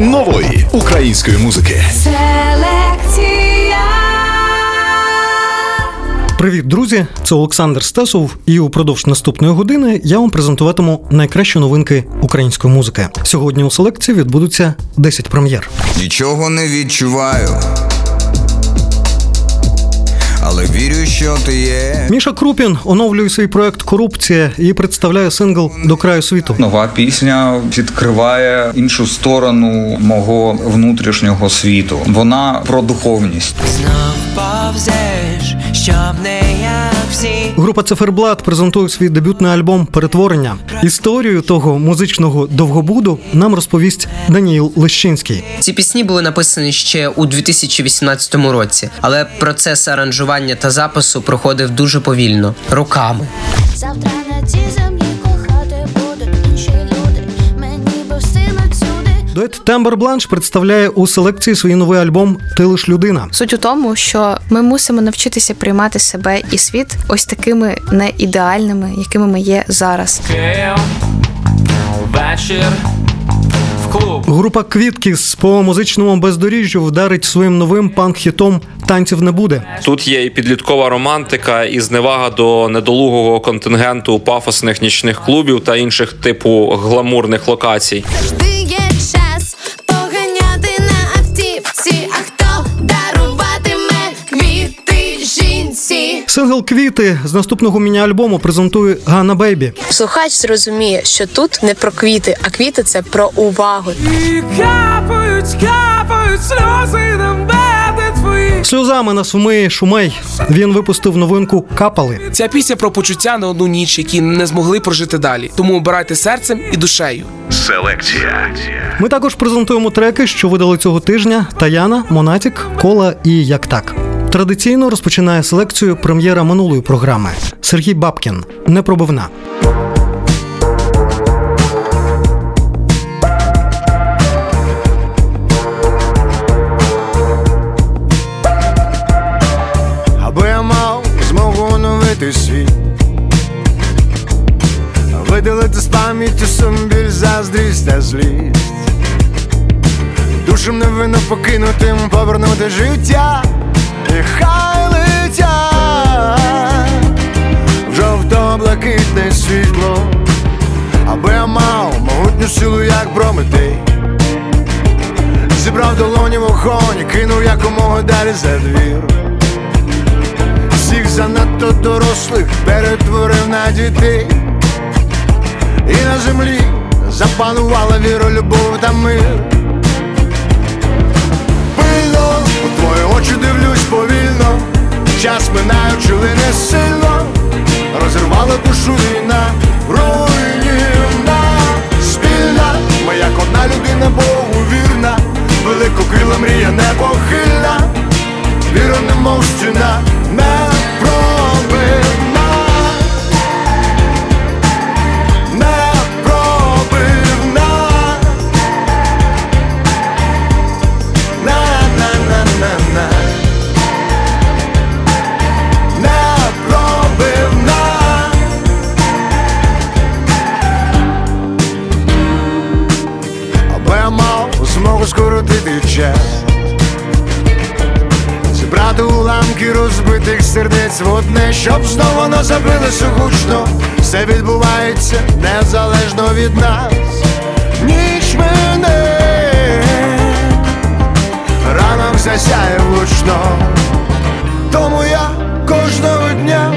нової української музики. Селекція. Привіт, друзі! Це Олександр Стасов, і упродовж наступної години я вам презентуватиму найкращі новинки української музики. Сьогодні у селекції відбудуться 10 прем'єр. Нічого не відчуваю. Але вірю, що ти є. Міша Крупін оновлює свій проект Корупція і представляє сингл до краю світу. Нова пісня відкриває іншу сторону мого внутрішнього світу. Вона про духовність. Знов повзеш, щоб не як всі. Група Циферблат презентує свій дебютний альбом Перетворення. Історію того музичного довгобуду нам розповість Даніїл Лещинський. Ці пісні були написані ще у 2018 році, але процес аранжування та запису проходив дуже повільно роками. Завтра на цій землі Дует Тембер Бланш представляє у селекції свій новий альбом Ти лиш людина. Суть у тому, що ми мусимо навчитися приймати себе і світ ось такими неідеальними, якими ми є зараз. Київ, вечір, в клуб. Група Квіткіс по музичному бездоріжжю вдарить своїм новим панк-хітом танців не буде. Тут є і підліткова романтика, і зневага до недолугого контингенту пафосних нічних клубів та інших типу гламурних локацій. Сингл Квіти з наступного міні-альбому презентує Ганна Бейбі. Слухач зрозуміє, що тут не про квіти, а квіти це про увагу. І капають, капають сльози твої. Сльозами нас вмиє шумей. Він випустив новинку Капали. Ця пісня про почуття на одну ніч, які не змогли прожити далі. Тому обирайте серцем і душею. Селекція. Ми також презентуємо треки, що видали цього тижня: Таяна, Монатік, Кола і Як так. Традиційно розпочинає селекцію прем'єра минулої програми Сергій Бабкін. Непробивна. аби я мав змогу оновити світ, видалити з пам'яті сум, біль, заздрість та злість, душам невинно покинутим повернути життя, і хай летять в жовто-блакитне світло, аби я мав могутню силу, як Прометей. Зібрав долоні вогонь, і кинув якомога далі за двір. Всіх занадто дорослих перетворив на дітей, і на землі запанувала віра, любов та мир. У твої очі дивлюсь повільно, час минаючи лине сильно, розірвала душу війна, руйнівна, спільна, ми як одна людина Богу вірна, великокрила мрія непохильна. Віра немов стіна. Не пробивна, одне, щоб знову воно забилося гучно. Все відбувається незалежно від нас. Ніч мене ранок засяє влучно. Тому я кожного дня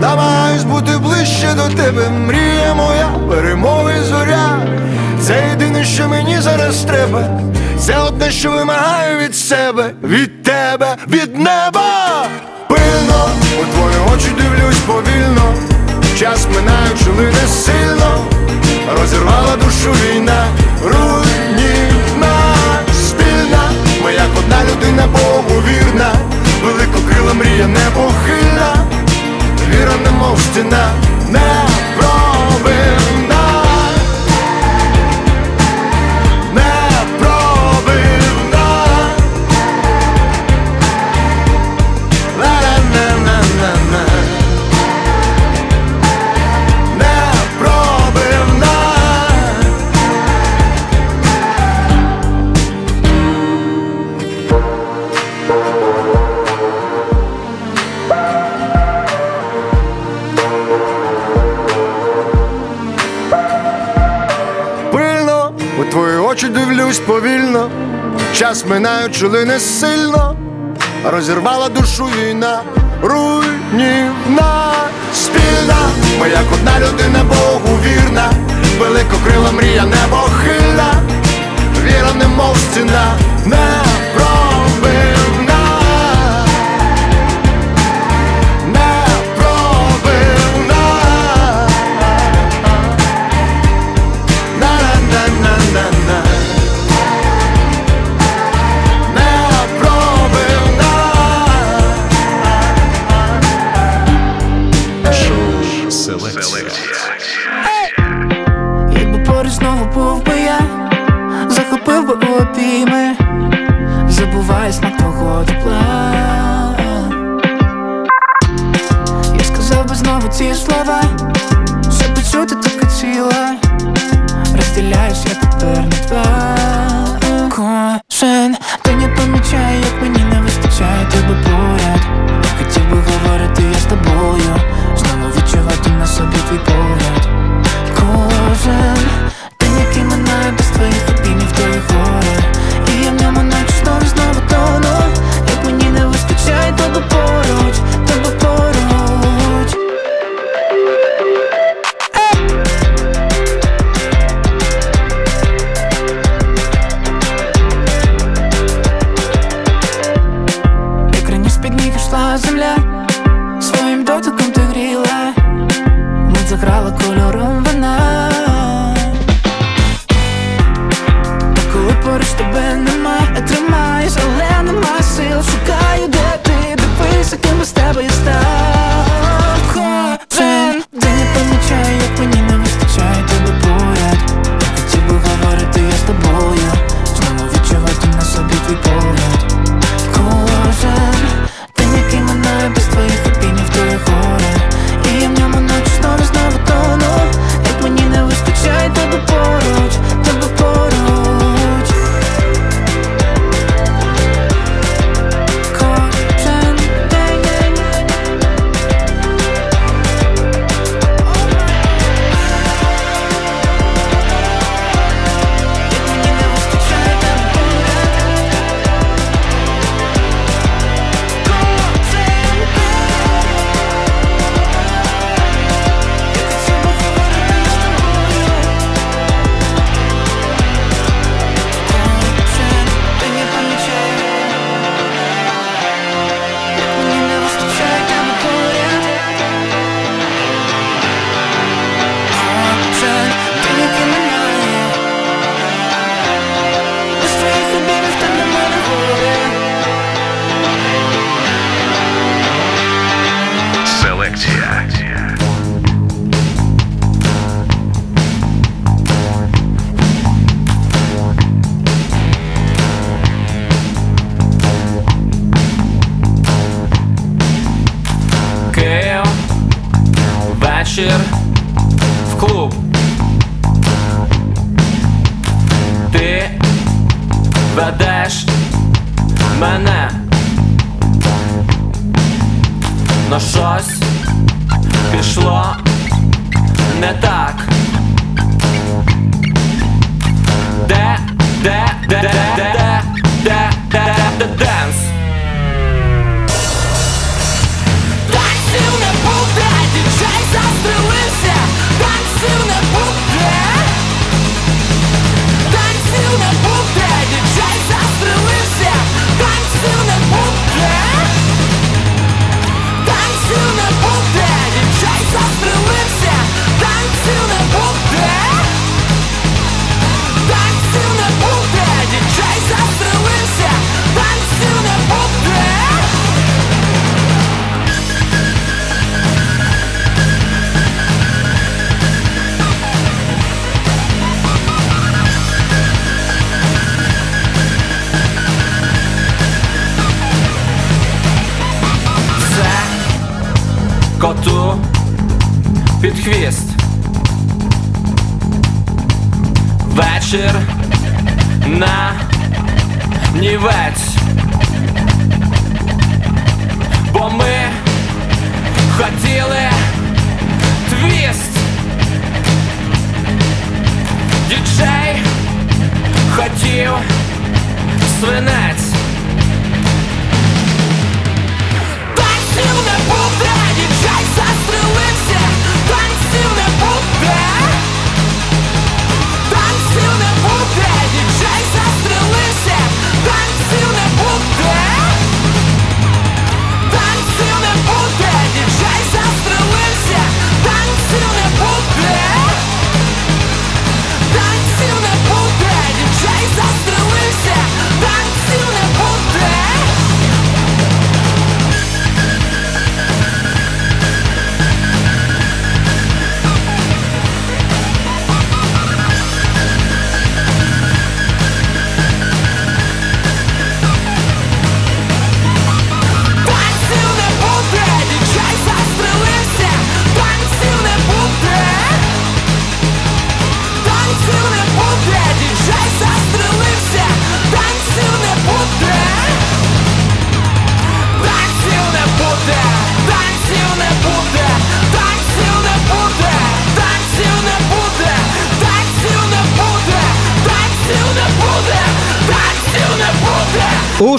намагаюсь бути ближче до тебе. Мрія моя, перемоги зоря. Це єдине, що мені зараз треба. Це одне, що вимагаю від себе, від тебе, від неба. Твої очі дивлюсь повільно. Час минаючи лине сильно, розірвала душу війна, руйнівна, спільна, ми як одна людина Богу вірна, великокрила мрія непохильна, віра немов стіна, не пробивна. нас минають чулини сильно, розірвала душу війна, руйнівна спільна, ми як одна людина, Богу вірна, великокрила мрія небохильна, віра немов стіна. Не were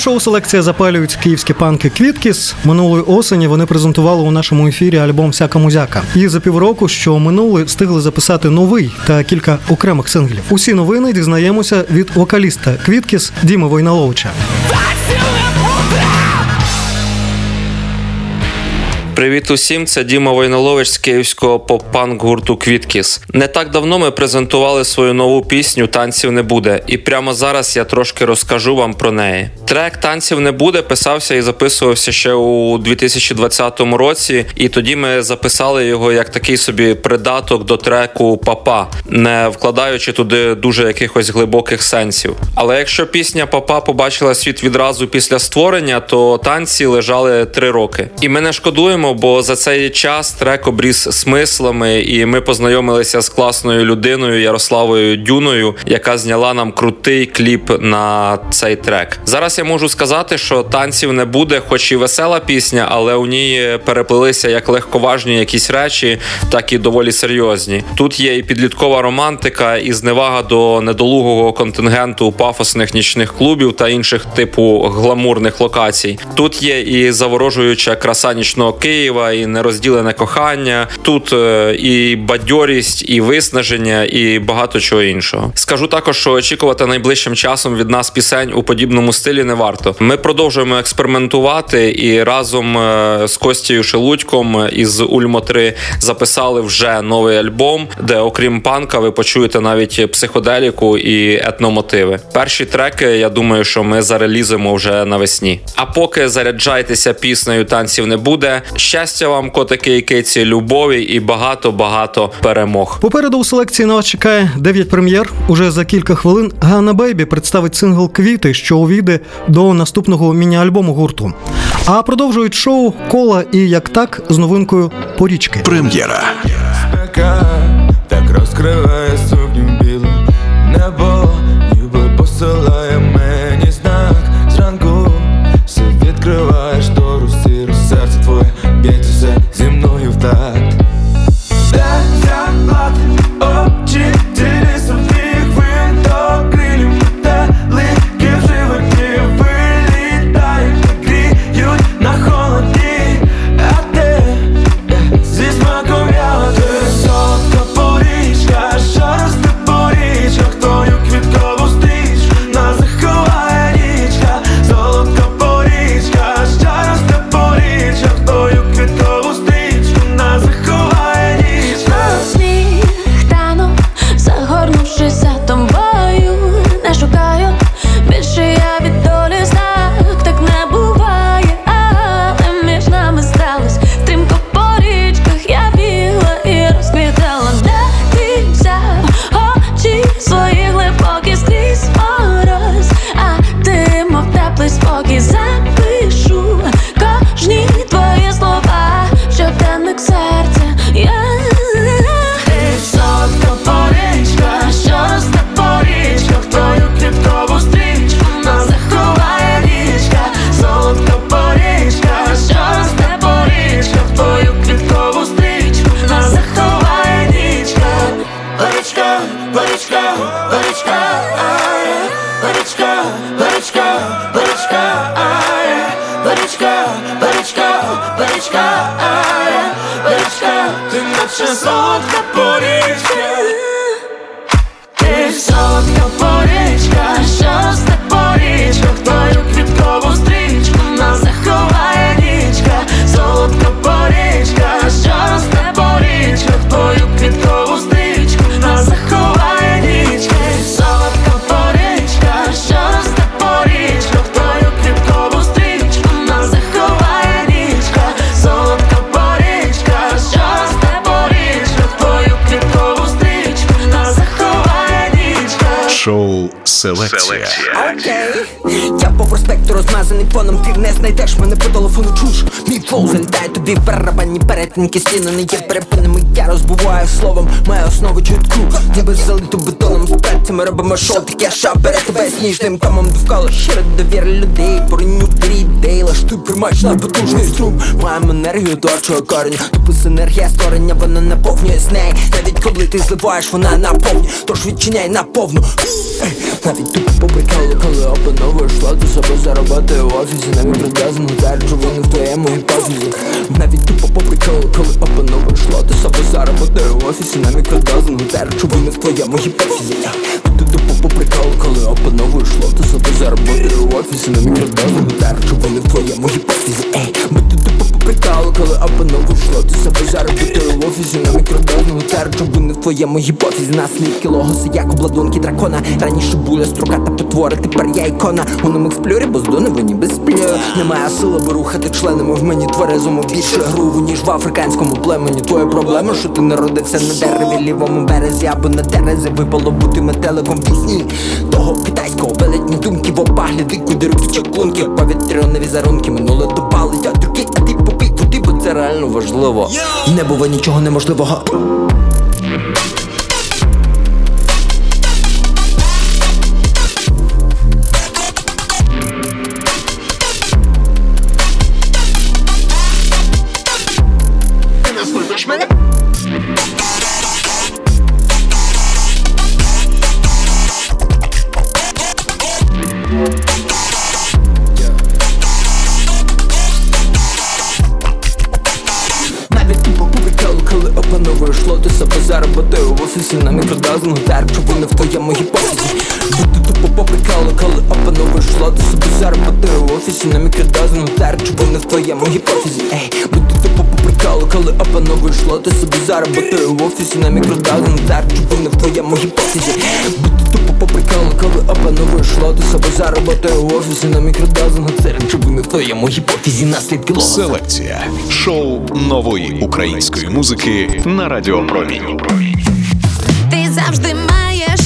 шоу селекція запалюють київські панки Квіткіс. Минулої осені вони презентували у нашому ефірі альбом Сяка музяка. І за півроку, що минули, встигли записати новий та кілька окремих синглів. Усі новини дізнаємося від вокаліста Квіткіс Діми Войналовича. Привіт усім, це Діма Войнолович з київського поп-панк гурту Квіткіс. Не так давно ми презентували свою нову пісню Танців не буде, і прямо зараз я трошки розкажу вам про неї. Трек Танців не буде писався і записувався ще у 2020 році, і тоді ми записали його як такий собі придаток до треку Папа, не вкладаючи туди дуже якихось глибоких сенсів. Але якщо пісня Папа побачила світ відразу після створення, то танці лежали три роки. І ми не шкодуємо, бо за цей час трек обріз смислами, і ми познайомилися з класною людиною Ярославою Дюною, яка зняла нам крутий кліп на цей трек. Зараз я можу сказати, що танців не буде, хоч і весела пісня, але у ній переплилися як легковажні якісь речі, так і доволі серйозні. Тут є і підліткова романтика, і зневага до недолугого контингенту пафосних нічних клубів та інших типу гламурних локацій. Тут є і заворожуюча краса нічного Києва, і нерозділене кохання. Тут е, і бадьорість, і виснаження, і багато чого іншого. Скажу також, що очікувати найближчим часом від нас пісень у подібному стилі не варто. Ми продовжуємо експериментувати і разом е, з Костєю Шелудьком із Ульмо 3 записали вже новий альбом, де, окрім панка, ви почуєте навіть психоделіку і етномотиви. Перші треки, я думаю, що ми зарелізимо вже навесні. А поки заряджайтеся піснею танців не буде. Щастя вам, котики і киці, любові і багато багато перемог. Попереду у селекції на вас чекає 9 прем'єр. Уже за кілька хвилин Ганна Бейбі представить сингл Квіти, що увійде до наступного міні-альбому гурту. А продовжують шоу кола і як так з новинкою Порічки. Прем'єра. Спека так розкриває Селекція. Окей. Я по проспекту розмазаний фоном Ти не знайдеш мене по телефону чуш Мій флоу тобі барабанні перетинки стіни не є перепинами. Я розбиваю словом, маю основу чутку. Ніби залиту бетоном з пальцями. Робимо шоу Таке бере тебе сніжним томом. Довкола Щиро довіри людей, пориню ідей Лаштуй примач на потужний струм. Маємо енергію творчого кореню Тупо синергія створення, вона наповнює з неї Навіть коли ти зливаєш, вона наповні, тож відчиняй наповну. Навіть тупо по приколу, коли опановуєш ладу себе заробити в офісі. На мікродазну та речовини в твоєму гіпотезі Навіть тупо по коли коли шло. Ти себе заработаю в офісі на мікродазну та речовини в твоєму гіпофізі Ти тупо по коли коли йшло Ти себе заробити в офісі на мікродазну та речовини в твоєму гіпофізі Ей, ми ти тупо по приколу, коли опановуєш ладу себе заробити в офісі на мікродазну та речовини в твоєму гіпотезі? Наслідки логоси, як обладунки дракона. Раніше буля строката потвори, тепер я ікона. У ним експлюрі, бо здонево ніби сплю. Немає сили, би рухати членами в мені тверезому більше груву, ніж в африканському племені. Твоя проблема, що ти народився на дереві лівому березі Або на терезі. Випало бути метеликом в пісні Того китайського велетні думки в опагляди, куди руки чаклунки Повітряні візерунки, минуле допалить, а таки, а ти бо це реально важливо. Не бува нічого неможливого заробити на мікродазну Дарк, щоб вони в твоєму гіпотезі. Бути тупо по приколу, коли опановуєш лоти себе заробити в офісі на мікродазну Дарк, щоб вони в твоєму гіпотезі. Ей, бути тупо по приколу, коли опановуєш лоти себе заробити в офісі на мікродазну Дарк, щоб вони в твоєму гіпотезі. Бути тупо по приколу, коли опановуєш лоти себе заробити в офісі на мікродазну Це щоб вони в твоєму гіпотезі. Наслідки логоса Селекція. Шоу нової української музики на Радіопромінь. Завжди маєш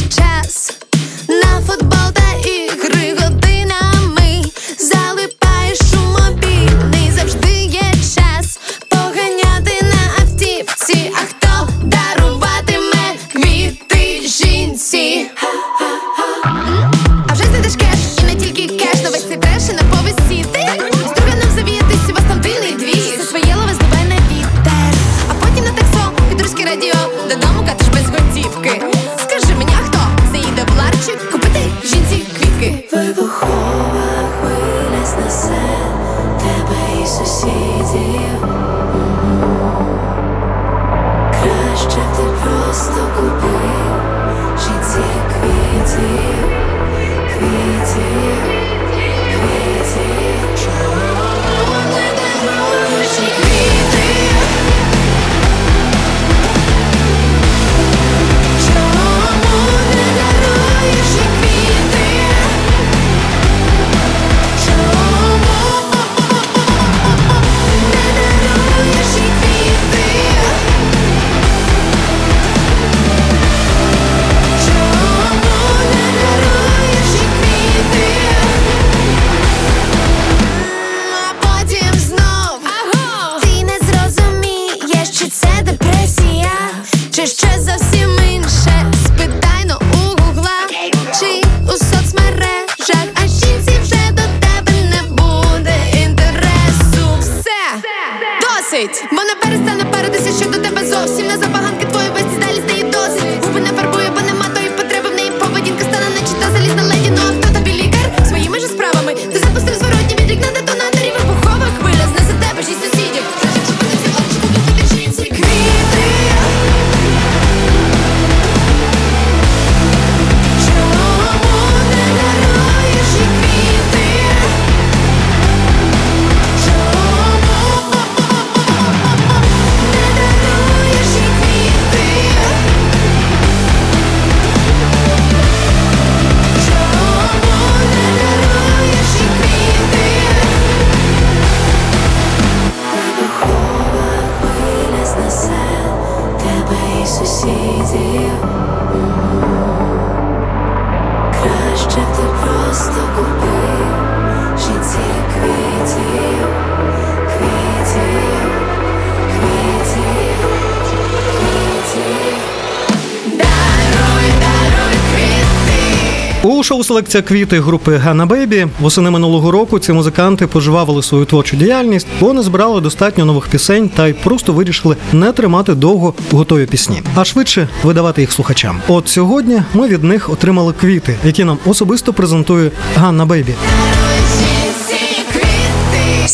даруй квіти. Групи Гана Бейбі. Восени минулого року ці музиканти поживавили свою творчу діяльність, бо не збирали достатньо нових пісень та й просто вирішили не тримати довго готові пісні, а швидше видавати їх слухачам. От сьогодні ми від них отримали квіти, які нам особисто презентує Ганна Бейбі.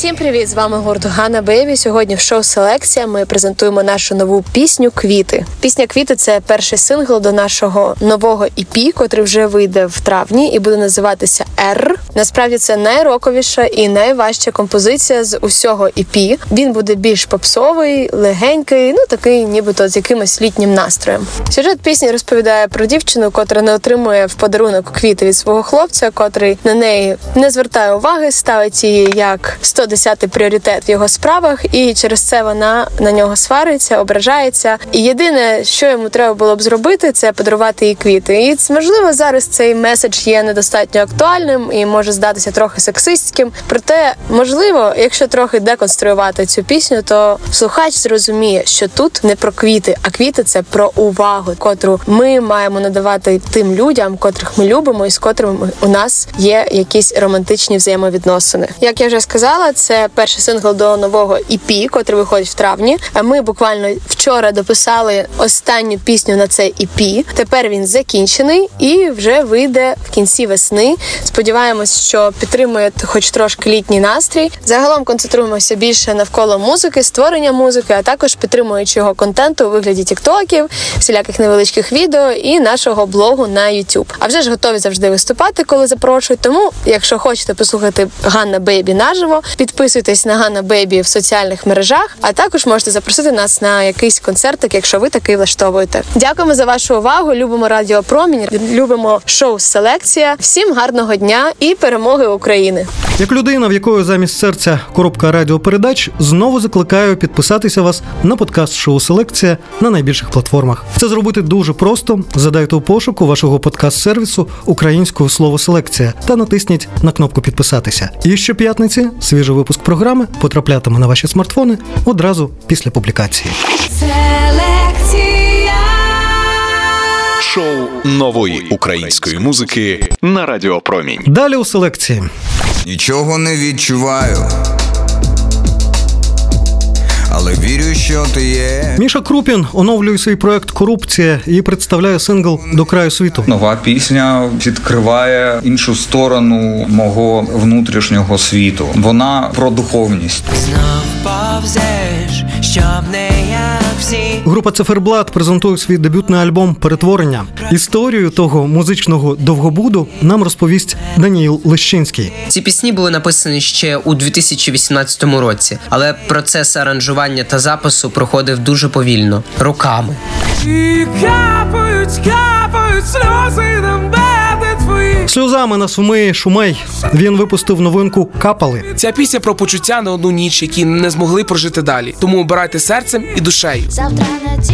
Всім привіт! З вами гурт Ганна Бейбі. Сьогодні в шоу Селекція ми презентуємо нашу нову пісню Квіти. Пісня Квіти це перший сингл до нашого нового EP, котрий вже вийде в травні і буде називатися «Р». Насправді це найроковіша і найважча композиція з усього EP. Він буде більш попсовий, легенький, ну такий, нібито з якимось літнім настроєм. Сюжет пісні розповідає про дівчину, котра не отримує в подарунок квіти від свого хлопця, котрий на неї не звертає уваги, ставить її як 110-й пріоритет в його справах, і через це вона на нього свариться, ображається. І єдине, що йому треба було б зробити, це подарувати їй квіти. І можливо зараз цей меседж є недостатньо актуальним і може здатися трохи сексистським. Проте, можливо, якщо трохи деконструювати цю пісню, то слухач зрозуміє, що тут не про квіти, а квіти це про увагу, котру ми маємо надавати тим людям, котрих ми любимо, і з котрими у нас є якісь романтичні взаємовідносини. Як я вже сказала, це перший сингл до нового EP, котрий виходить в травні. Ми буквально вчора дописали останню пісню на цей EP. Тепер він закінчений і вже вийде в кінці весни. Сподіваємось, що підтримує хоч трошки літній настрій. Загалом концентруємося більше навколо музики, створення музики, а також підтримуючи його контенту у вигляді тіктоків, всіляких невеличких відео і нашого блогу на YouTube. А вже ж готові завжди виступати, коли запрошують. Тому, якщо хочете послухати Ганна Бейбі наживо, підписуйтесь на Ганна Бейбі в соціальних мережах, а також можете запросити нас на якийсь концертик, якщо ви такий влаштовуєте. Дякуємо за вашу увагу. Любимо Радіо Промінь, любимо шоу Селекція. Всім гарного дня і перемоги України. Як людина, в якої замість серця коробка радіопередач, знову закликаю підписатися вас на подкаст шоу Селекція на найбільших платформах. Це зробити дуже просто. Задайте у пошуку вашого подкаст-сервісу українського слово селекція та натисніть на кнопку підписатися. І щоп'ятниці свіжий випуск програми потраплятиме на ваші смартфони одразу після публікації. Селекція. Шоу нової української музики на Радіо Промінь. Далі у селекції. Нічого не відчуваю. Але вірю, що ти є. Міша Крупін оновлює свій проект Корупція і представляє сингл до краю світу. Нова пісня відкриває іншу сторону мого внутрішнього світу. Вона про духовність. повзеш, щоб не всі. Група Циферблат презентує свій дебютний альбом Перетворення. Історію того музичного довгобуду нам розповість Даніїл Лещинський. Ці пісні були написані ще у 2018 році, але процес аранжування та запису проходив дуже повільно роками. І капають, капають сльози на мене твої. Сльозами на суми Шумей він випустив новинку Капали. Ця пісня про почуття на одну ніч, які не змогли прожити далі. Тому обирайте серцем і душею. Завтра на цій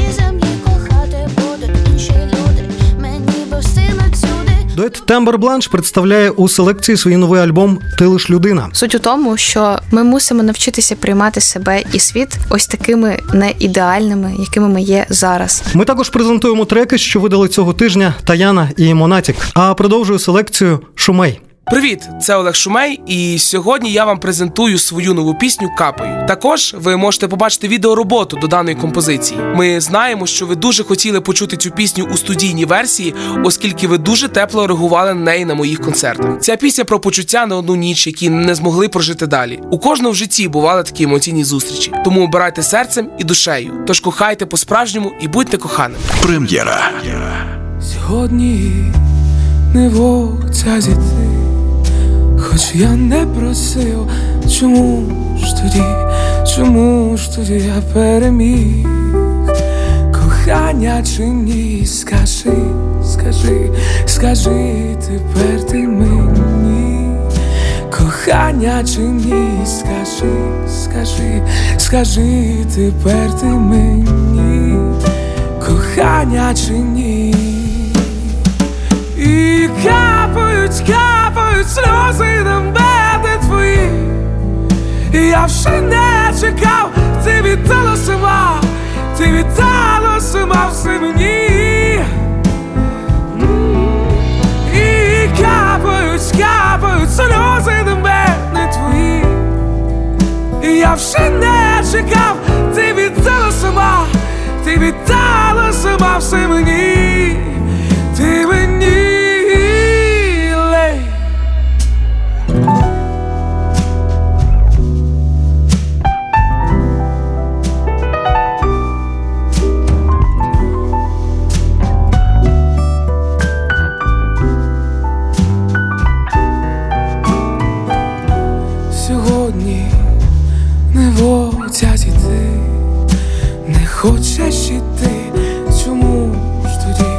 Дует Тембер Бланш представляє у селекції свій новий альбом Ти лиш людина. Суть у тому, що ми мусимо навчитися приймати себе і світ ось такими не ідеальними, якими ми є зараз. Ми також презентуємо треки, що видали цього тижня Таяна і Монатік. А продовжує селекцію Шумей. Привіт, це Олег Шумей, і сьогодні я вам презентую свою нову пісню Капаю. Також ви можете побачити відеороботу до даної композиції. Ми знаємо, що ви дуже хотіли почути цю пісню у студійній версії, оскільки ви дуже тепло реагували на неї на моїх концертах. Ця пісня про почуття на одну ніч, які не змогли прожити далі. У кожного в житті бували такі емоційні зустрічі. Тому обирайте серцем і душею. Тож кохайте по-справжньому і будьте коханими. Прем'єра. Сьогодні не вовця зійти, хоч я не просив, чому ж тоді, чому ж тоді я переміг? Кохання чи ні, скажи, скажи, скажи тепер ти мені, кохання чи ні, скажи, скажи, скажи тепер ти мені, кохання чи ні. І капають, Течуть сльози на мене твої, І я вже не чекав, ти віддала сама, ти віддала сама все мені, і капають, капають сльози на мене твої, І я вже не чекав, ти віддала сама, ти віддала сама все мені, ти мені. Хочеш іти, чому ж тоді,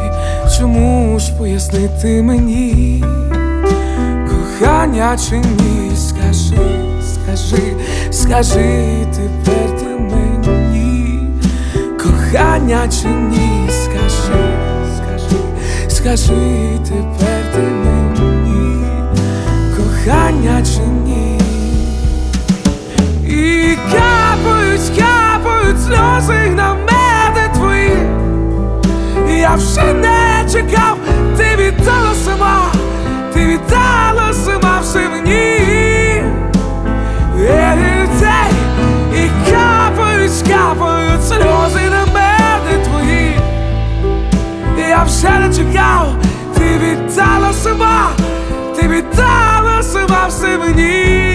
чому ж пояснити мені, кохання чи ні, скажи, скажи, скажи тепер ти мені, кохання чи ні, скажи, скажи, скажи тепер ти мені, кохання чи ні. І капають, капають сльози на мене Я вже не чекав, ти віддала сама, ти віддала сама все мені. Цей, і капають, капають сльози на мене твої. Я вже не чекав, ти віддала сама, ти віддала сама все мені,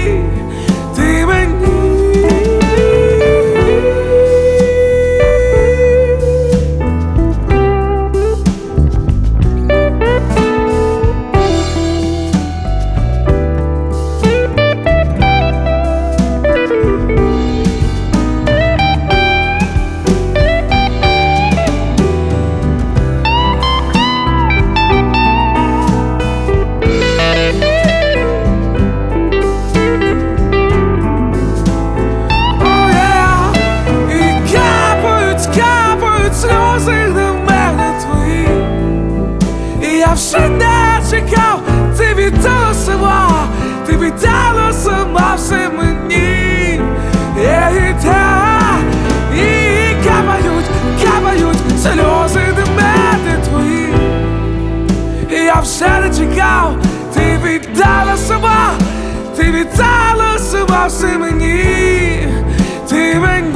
Не чекав, ти віддала сама, ти віддала сама все мені, ти мені.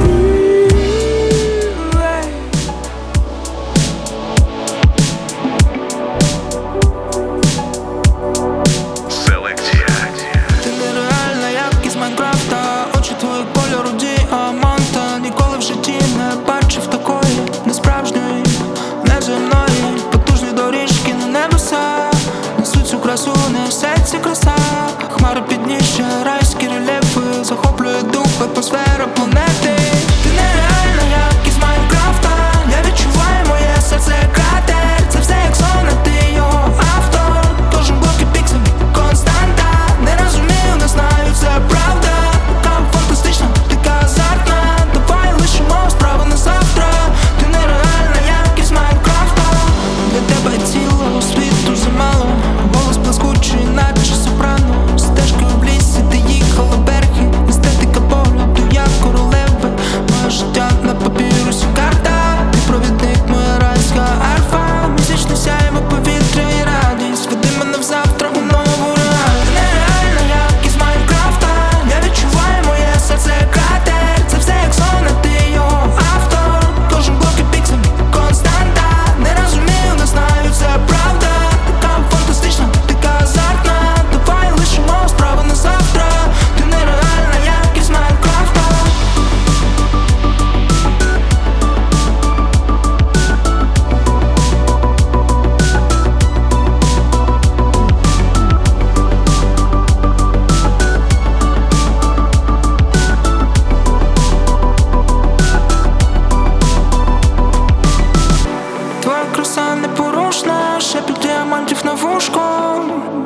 шепіт діамантів на вушку,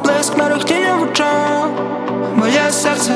блиск мерехтіння в очах, моє серце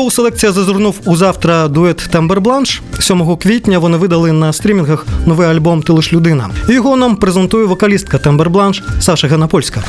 шоу селекція зазирнув у завтра дует Тембер Бланш. 7 квітня вони видали на стрімінгах новий альбом Ти лиш людина. Його нам презентує вокалістка Тембер Бланш Саша Ганапольська.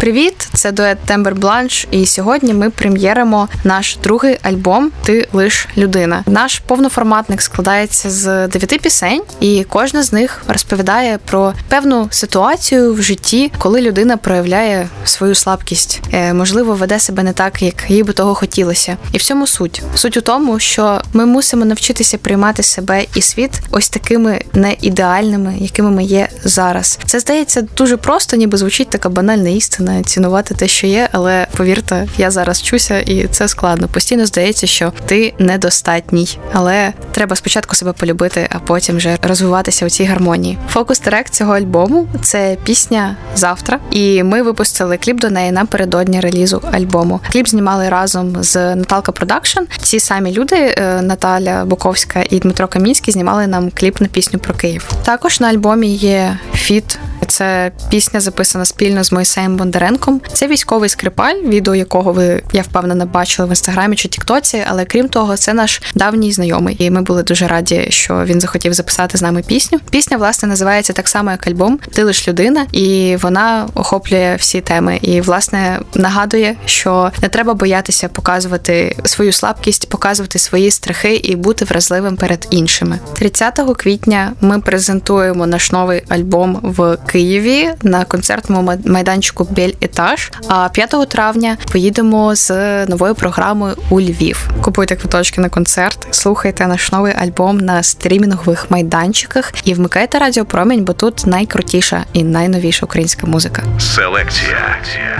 Привіт, це дует Тембер Бланш, і сьогодні ми прем'єримо наш другий альбом Ти лиш людина. Наш повноформатник складається з дев'яти пісень, і кожна з них розповідає про певну ситуацію в житті, коли людина проявляє свою слабкість, Е, можливо, веде себе не так, як їй би того хотілося. І в цьому суть. Суть у тому, що ми мусимо навчитися приймати себе і світ ось такими не ідеальними, якими ми є зараз. Це здається дуже просто, ніби звучить така банальна істина, цінувати те, що є, але повірте, я зараз вчуся, і це складно. Постійно здається, що ти недостатній, але треба спочатку себе полюбити, а потім вже розвиватися у цій гармонії. Focus track цього альбому це пісня завтра, і ми випустили кліп до неї напередодні релізу альбому. Кліп знімали разом з Наталка Продакшн. Ці самі люди, е, Наталя Буковська і Дмитро Камінський, знімали нам кліп на пісню про Київ. Також на альбомі є feat. Це пісня записана спільно з Моїсеєм Бондаренком. Це військовий скрипаль, відео якого ви я впевнена бачили в інстаграмі чи Тіктоці. Але крім того, це наш давній знайомий, і ми були дуже раді, що він захотів записати з нами пісню. Пісня власне називається так само, як альбом Ти лиш людина, і вона охоплює всі теми. І власне нагадує, що не треба боятися показувати свою слабкість, показувати свої страхи і бути вразливим перед іншими. 30 квітня ми презентуємо наш новий альбом в Києві на концертному майданчику Біль Етаж. А 5 травня поїдемо з новою програмою у Львів. Купуйте квиточки на концерт, слухайте наш новий альбом на стрімінгових майданчиках і вмикайте Радіо Промінь, бо тут найкрутіша і найновіша українська музика. Селекція.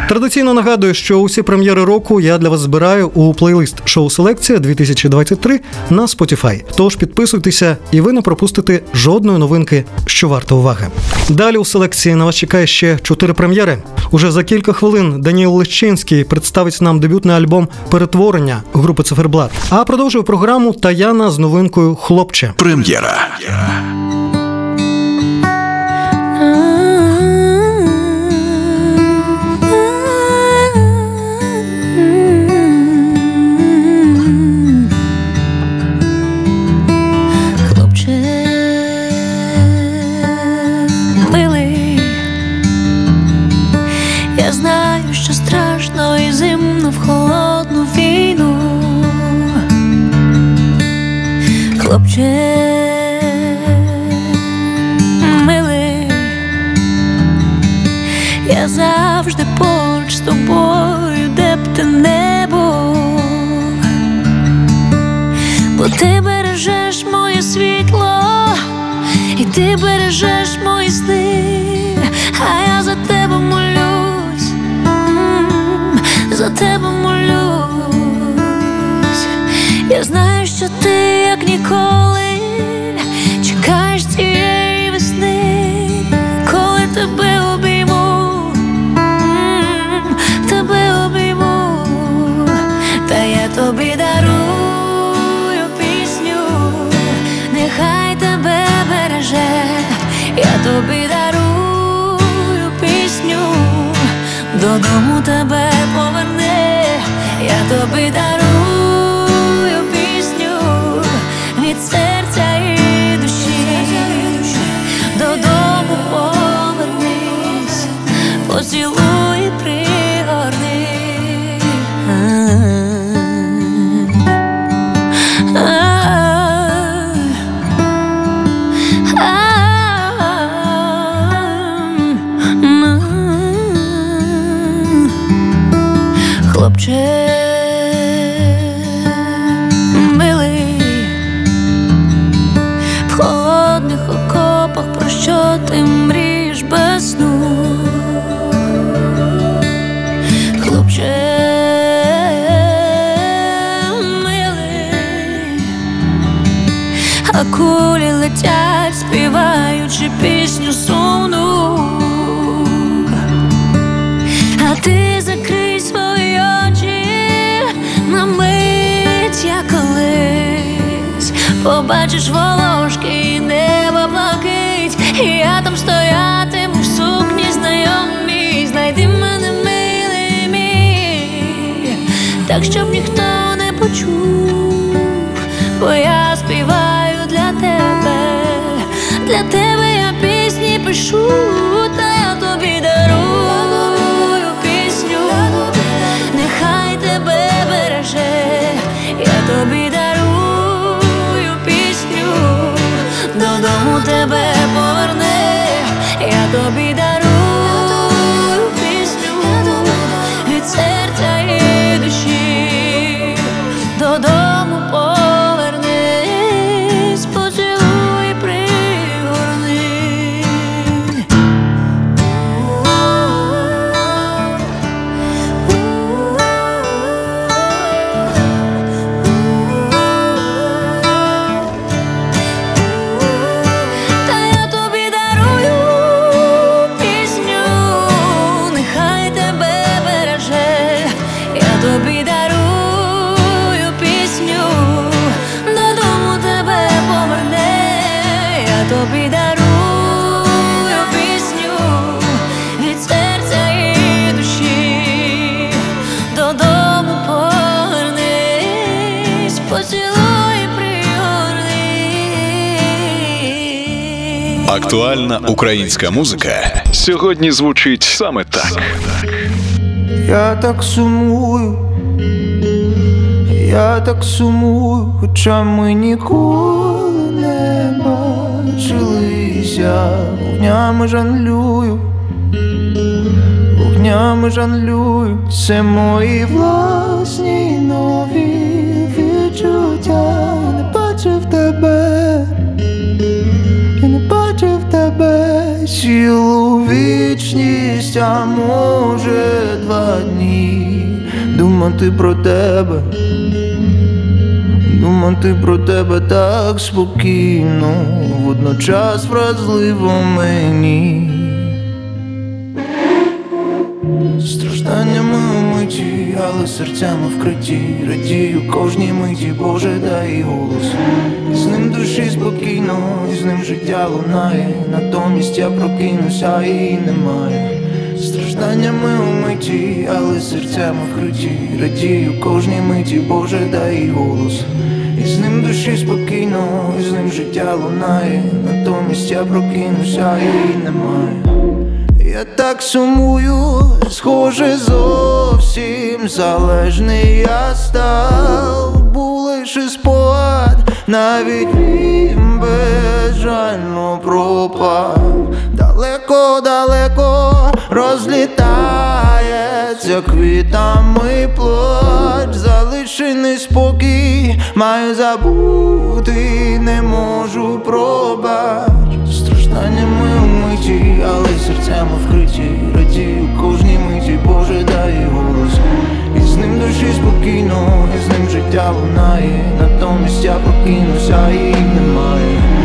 Традиційно нагадую, що усі прем'єри року я для вас збираю у плейлист шоу Селекція 2023 на Spotify. Тож підписуйтеся, і ви не пропустите жодної новинки, що варта уваги. Далі у селекції на вас чекає ще чотири прем'єри. Уже за кілька хвилин Даніл Лещинський представить нам дебютний альбом Перетворення групи Циферблат. А продовжує програму Таяна з новинкою Хлопче. Прем'єра. Побачиш волошки і небо блакить, і я там стоятиму в сукні знайомій, знайди мене милий мій, так щоб ніхто не почув, бо я співаю для тебе, для тебе я пісні пишу, тобі дарую пісню від серця і душі, додому повернись, поцілуй, пригорни. Актуальна українська музика сьогодні звучить саме так. Я так сумую, я так сумую, хоча ми ніколи не бачилися, вогнями жанлюю, вогнями жанлюю, це мої власні нові відчуття. Я не бачив тебе, я не бачив тебе. Цілу вічність, а може два дні. Думати про тебе, думати про тебе так спокійно, водночас вразливо мені. Стражданнями умиті, але серцями вкриті, радію кожній миті, Боже, дай голос. З ним душі спокійно, і з ним життя лунає, натомість я прокинуся, її немає. Стражданнями умиті, але серцями вкриті, радію кожній миті, Боже, дай голос. І з ним душі спокійно, і з ним життя лунає, натомість я прокинуся, її немає. Я так сумую, схоже, зовсім залежний я став, був лише спогад, навіть він безжально пропав. Далеко, далеко розлітається квітами плач, залишений спокій, маю забути, не можу пробач стражданнями умиті, але серцями вкриті, радію кожній миті, Боже, дай голос. І з ним душі спокійно, і з ним життя лунає, натомість я прокинуся, а її немає.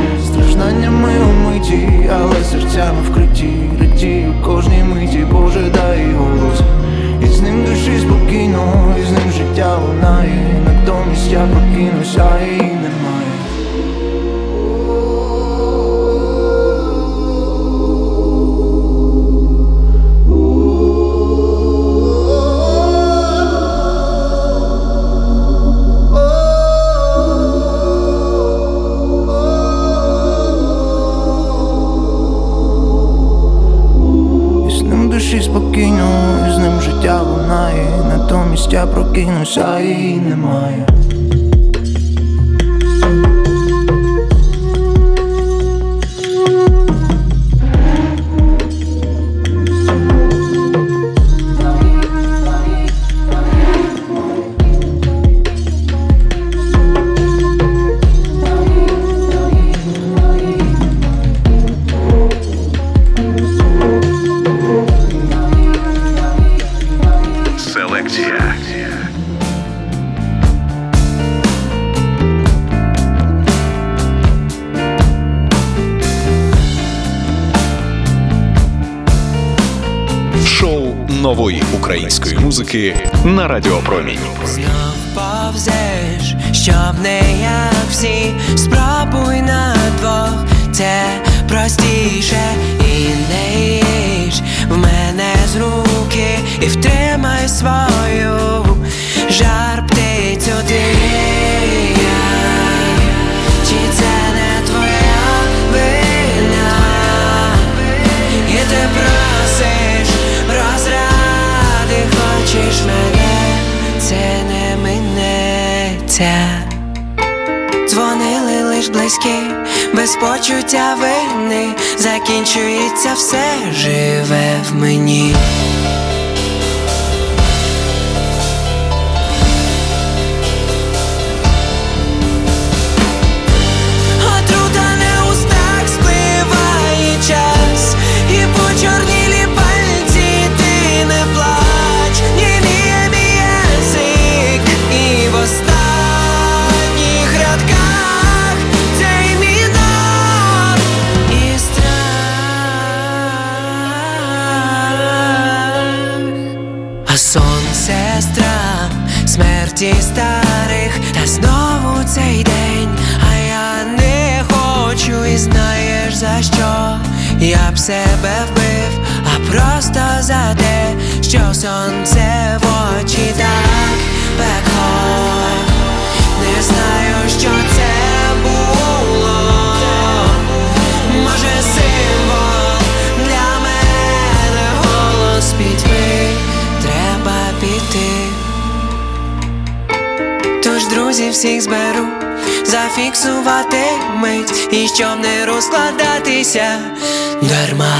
Стражданнями умиті, але серцями вкриті, радію кожній миті, Боже, дай голос. І з ним душі спокійно, і з ним життя лунає, натомість я прокинуся, її немає. Я прокинуся, а її немає. Української на Радіопромінь. Знов повзеш, щоб не як всі, спробуй на двох, це простіше і не їж в мене з руки і втримай свою жар птицю ти. Хочеш мене, це не минеться. Дзвонили лиш близькі, без почуття вини, закінчується все живе в мені. Б себе вбив, а просто за те, що сонце в очі так пекло. Не знаю, що це було. Може, символ для мене голос пітьми треба піти. Тож друзів всіх зберу, зафіксувати мить і щоб не розкладатися дарма.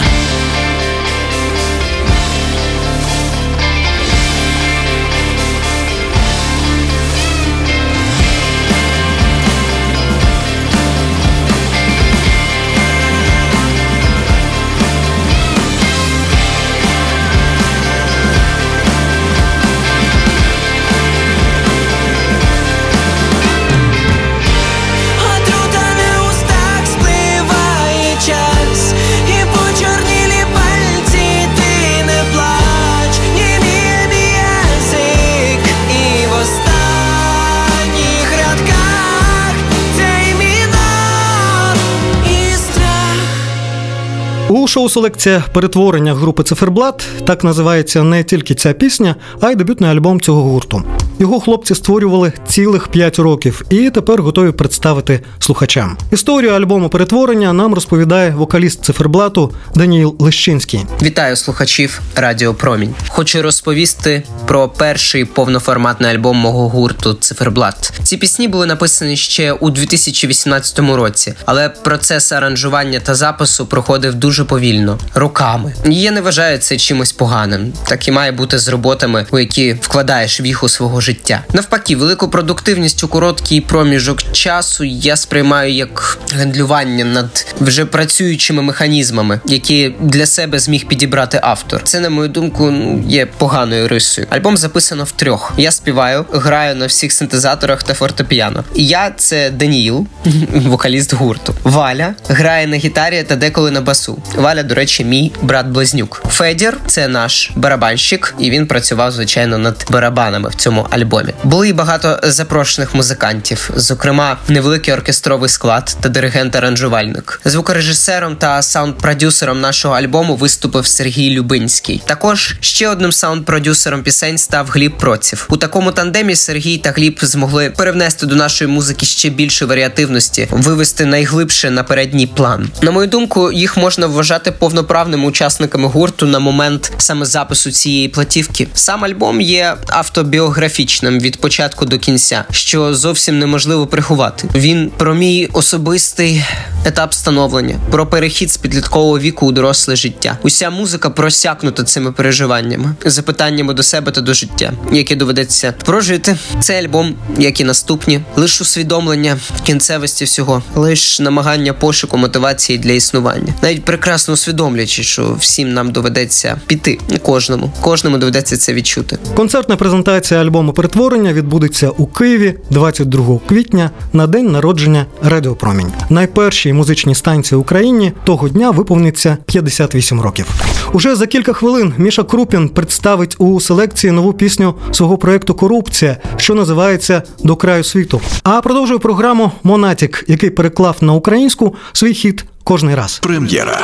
Шоу селекція перетворення групи Циферблат так називається не тільки ця пісня, а й дебютний альбом цього гурту. Його хлопці створювали цілих 5 років і тепер готові представити слухачам. Історію альбому перетворення нам розповідає вокаліст циферблату Даніїл Лещинський. Вітаю слухачів Радіо Промінь. Хочу розповісти про перший повноформатний альбом мого гурту Циферблат. Ці пісні були написані ще у 2018 році, але процес аранжування та запису проходив дуже повільно, роками. Я не вважаю це чимось поганим. Так і має бути з роботами, у які вкладаєш віху свого життя. Навпаки, велику продуктивність у короткий проміжок часу я сприймаю як гендлювання над вже працюючими механізмами, які для себе зміг підібрати автор. Це, на мою думку, ну, є поганою рисою. Альбом записано в трьох. Я співаю, граю на всіх синтезаторах та фортепіано. Я це Даніїл, вокаліст гурту. Валя грає на гітарі та деколи на басу. Валя, до речі, мій брат-близнюк. Федір це наш барабанщик, і він працював звичайно над барабанами в цьому альбомі. Були й багато запрошених музикантів, зокрема, невеликий оркестровий склад та диригент-аранжувальник. Звукорежисером та саунд-продюсером нашого альбому виступив Сергій Любинський. Також ще одним саунд-продюсером пісень став Гліб Проців. У такому тандемі Сергій та Гліб змогли перевнести до нашої музики ще більше варіативності, вивести найглибше на передній план. На мою думку, їх можна вважати повноправними учасниками гурту на момент саме запису цієї платівки. Сам альбом є автобіографічним від початку до кінця, що зовсім неможливо приховати. Він про мій особистий етап становлення, про перехід з підліткового віку у доросле життя. Уся музика просякнута цими переживаннями, запитаннями до себе та до життя, яке доведеться прожити. Цей альбом, як і наступні, лише усвідомлення кінцевості всього, лише намагання пошуку мотивації для існування, навіть прекрасно усвідомлюючи, що всім нам доведеться піти, кожному, кожному доведеться це відчути. Концертна презентація альбому перетворення відбудеться у Києві 22 квітня на день народження Радіопромінь. Найпершій музичній станції Україні того дня виповниться 58 років. Уже за кілька хвилин Міша Крупін представить у селекції нову пісню свого проекту Корупція, що називається До краю світу. А продовжує програму Монатік, який переклав на українську свій хіт кожний раз. Прем'єра.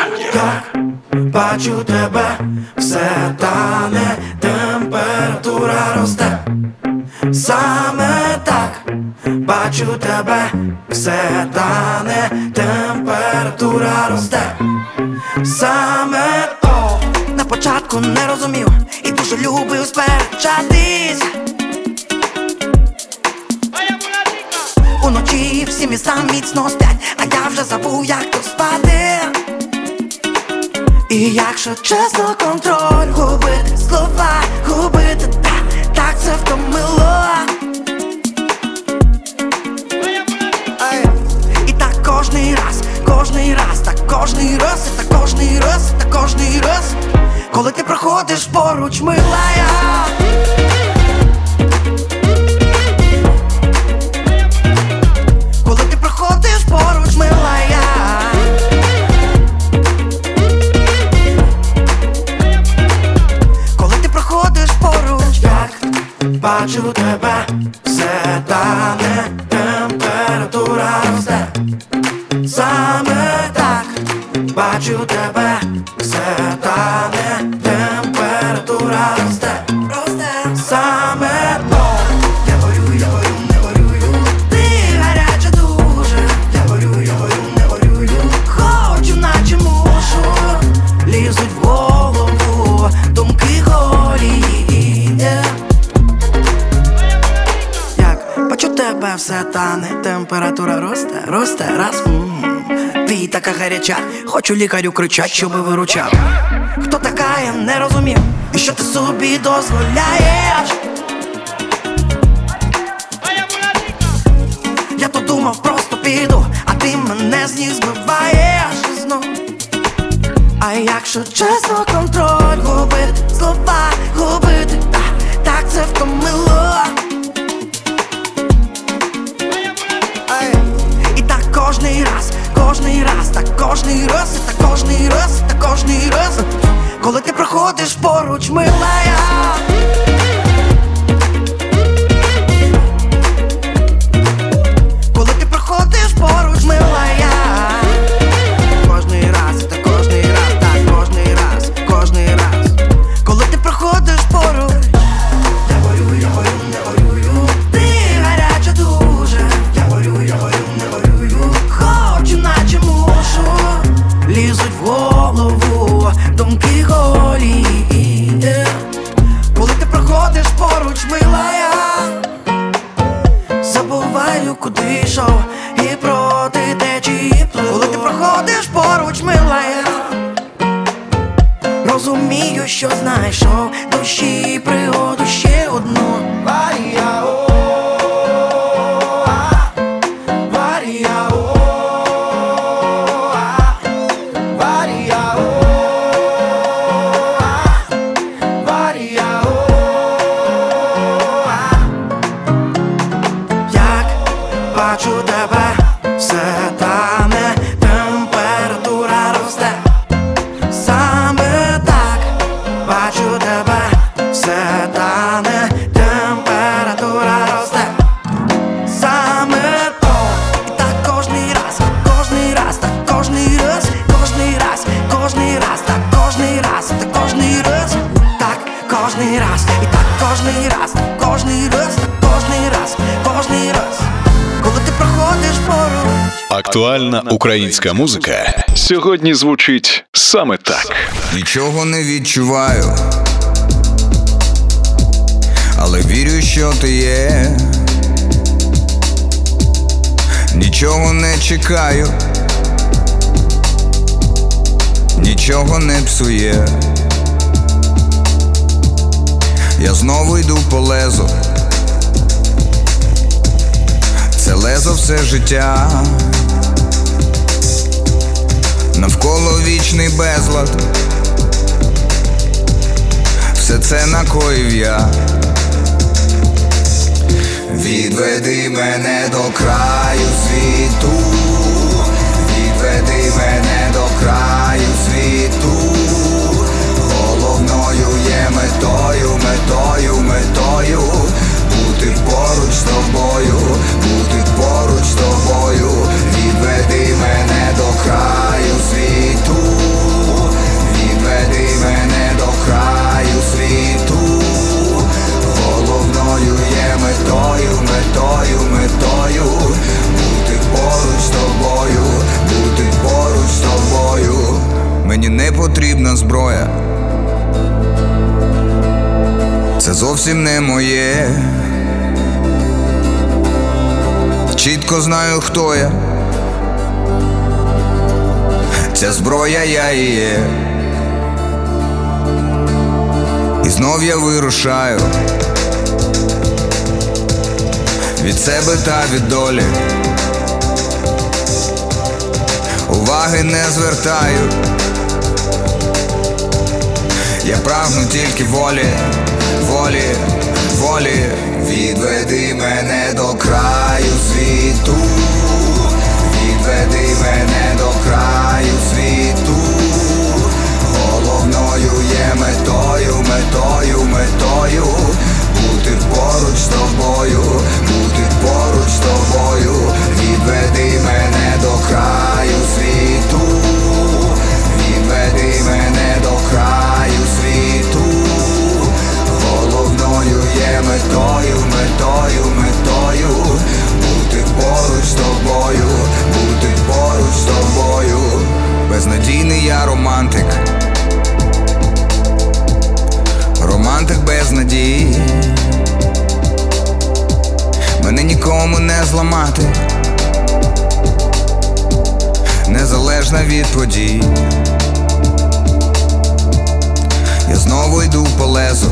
Бачу тебе, все тане, температура росте. Саме так, бачу тебе, все тане, температура росте. Саме то на початку не розумів і дуже любив сперечатись. Уночі всі міста міцно спять, а я вже забув, як то спати. І якщо чесно, контроль губити слова, це втомило. І так кожний раз, кожний раз, так кожний раз, і так кожний раз, і так кожний раз, коли ти проходиш поруч, милая. Бачу тебе, хочу лікарю кричать, щоби виручав. Хто така, я не розумів, і що ти собі дозволяєш? Я то думав, просто піду, а ти мене з ніг збиваєш знов. А якщо чесно, проходиш поруч, милая. Актуальна українська музика сьогодні звучить саме так. Нічого не відчуваю, але вірю, що ти є. Нічого не чекаю, нічого не псує. Я знову йду по лезу. Це лезо все життя. Навколо вічний безлад. Все це накоїв я. Відведи мене до краю світу, відведи мене до краю світу. Головною є метою, метою, метою. Бути поруч з тобою, бути поруч з тобою. Відведи мене до краю світу. Відведи мене до краю світу. Головною є метою, метою, метою. Бути поруч з тобою, бути поруч з тобою. Мені не потрібна зброя. Це зовсім не моє. Чітко знаю, хто я. Ця зброя я і є. І знов я вирушаю від себе та від долі. Уваги не звертаю. Я прагну тільки волі, волі, волі. Відведи мене до краю світу. Відведи мене до краю світу. Головною є метою, метою, метою. Бути поруч з тобою, бути поруч з тобою. Відведи мене Безнадійний я романтик. Романтик без надії. Мене нікому не зламати. Незалежна від подій. Я знову йду по лезу.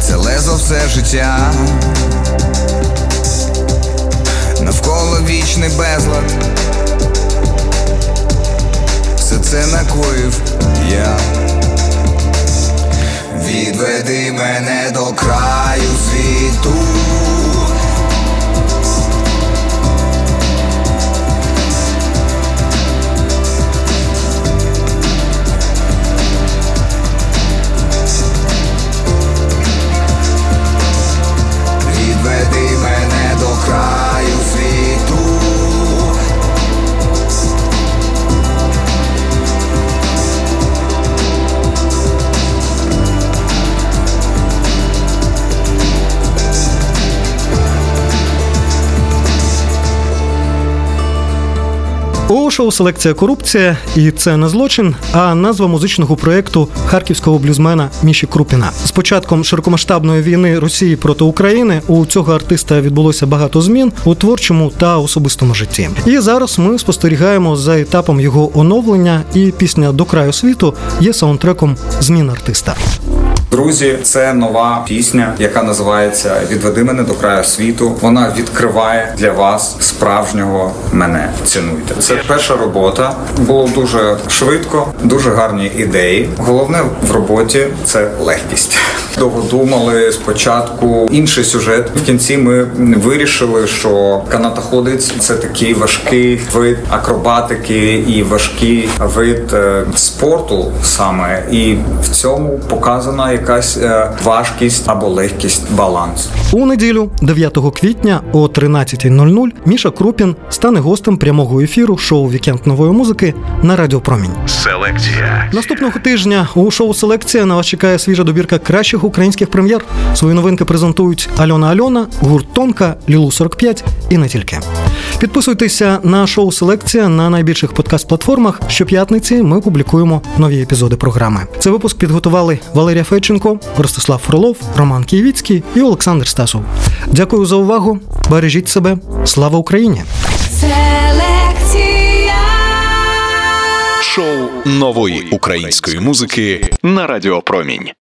Це лезо все життя. Навколо вічний безлад. Це накоїв я. Відведи мене до краю світу. Шоу Селекція корупція, і це не злочин, а назва музичного проєкту харківського блюзмена Міші Крупіна. З початком широкомасштабної війни Росії проти України у цього артиста відбулося багато змін у творчому та особистому житті. І зараз ми спостерігаємо за етапом його оновлення, і пісня до краю світу є саундтреком змін артиста. Друзі, це нова пісня, яка називається Відведи мене до краю світу. Вона відкриває для вас справжнього мене. Цінуйте. Це перша робота. Було дуже швидко, дуже гарні ідеї. Головне в роботі це легкість. Довго думали спочатку інший сюжет. В кінці ми вирішили, що канатоходець це такий важкий вид акробатики і важкий вид е, спорту саме, і в цьому показана якась е, важкість або легкість баланс. У неділю, 9 квітня о 13.00 Міша Крупін стане гостем прямого ефіру шоу Вікенд нової музики на Радіо Промінь. Селекція. Наступного тижня у шоу Селекція на вас чекає свіжа добірка кращих українських прем'єр. Свої новинки презентують Альона Альона, гурт Тонка, Лілу 45 і не тільки. Підписуйтеся на шоу Селекція на найбільших подкаст-платформах. Щоп'ятниці ми публікуємо нові епізоди програми. Це випуск підготували Валерія Федченко, Ростислав Фролов, Роман Києвіцький і Олександр Стасов. Дякую за увагу. Бережіть себе. Слава Україні! Селекція. Шоу нової української музики на Радіо Промінь.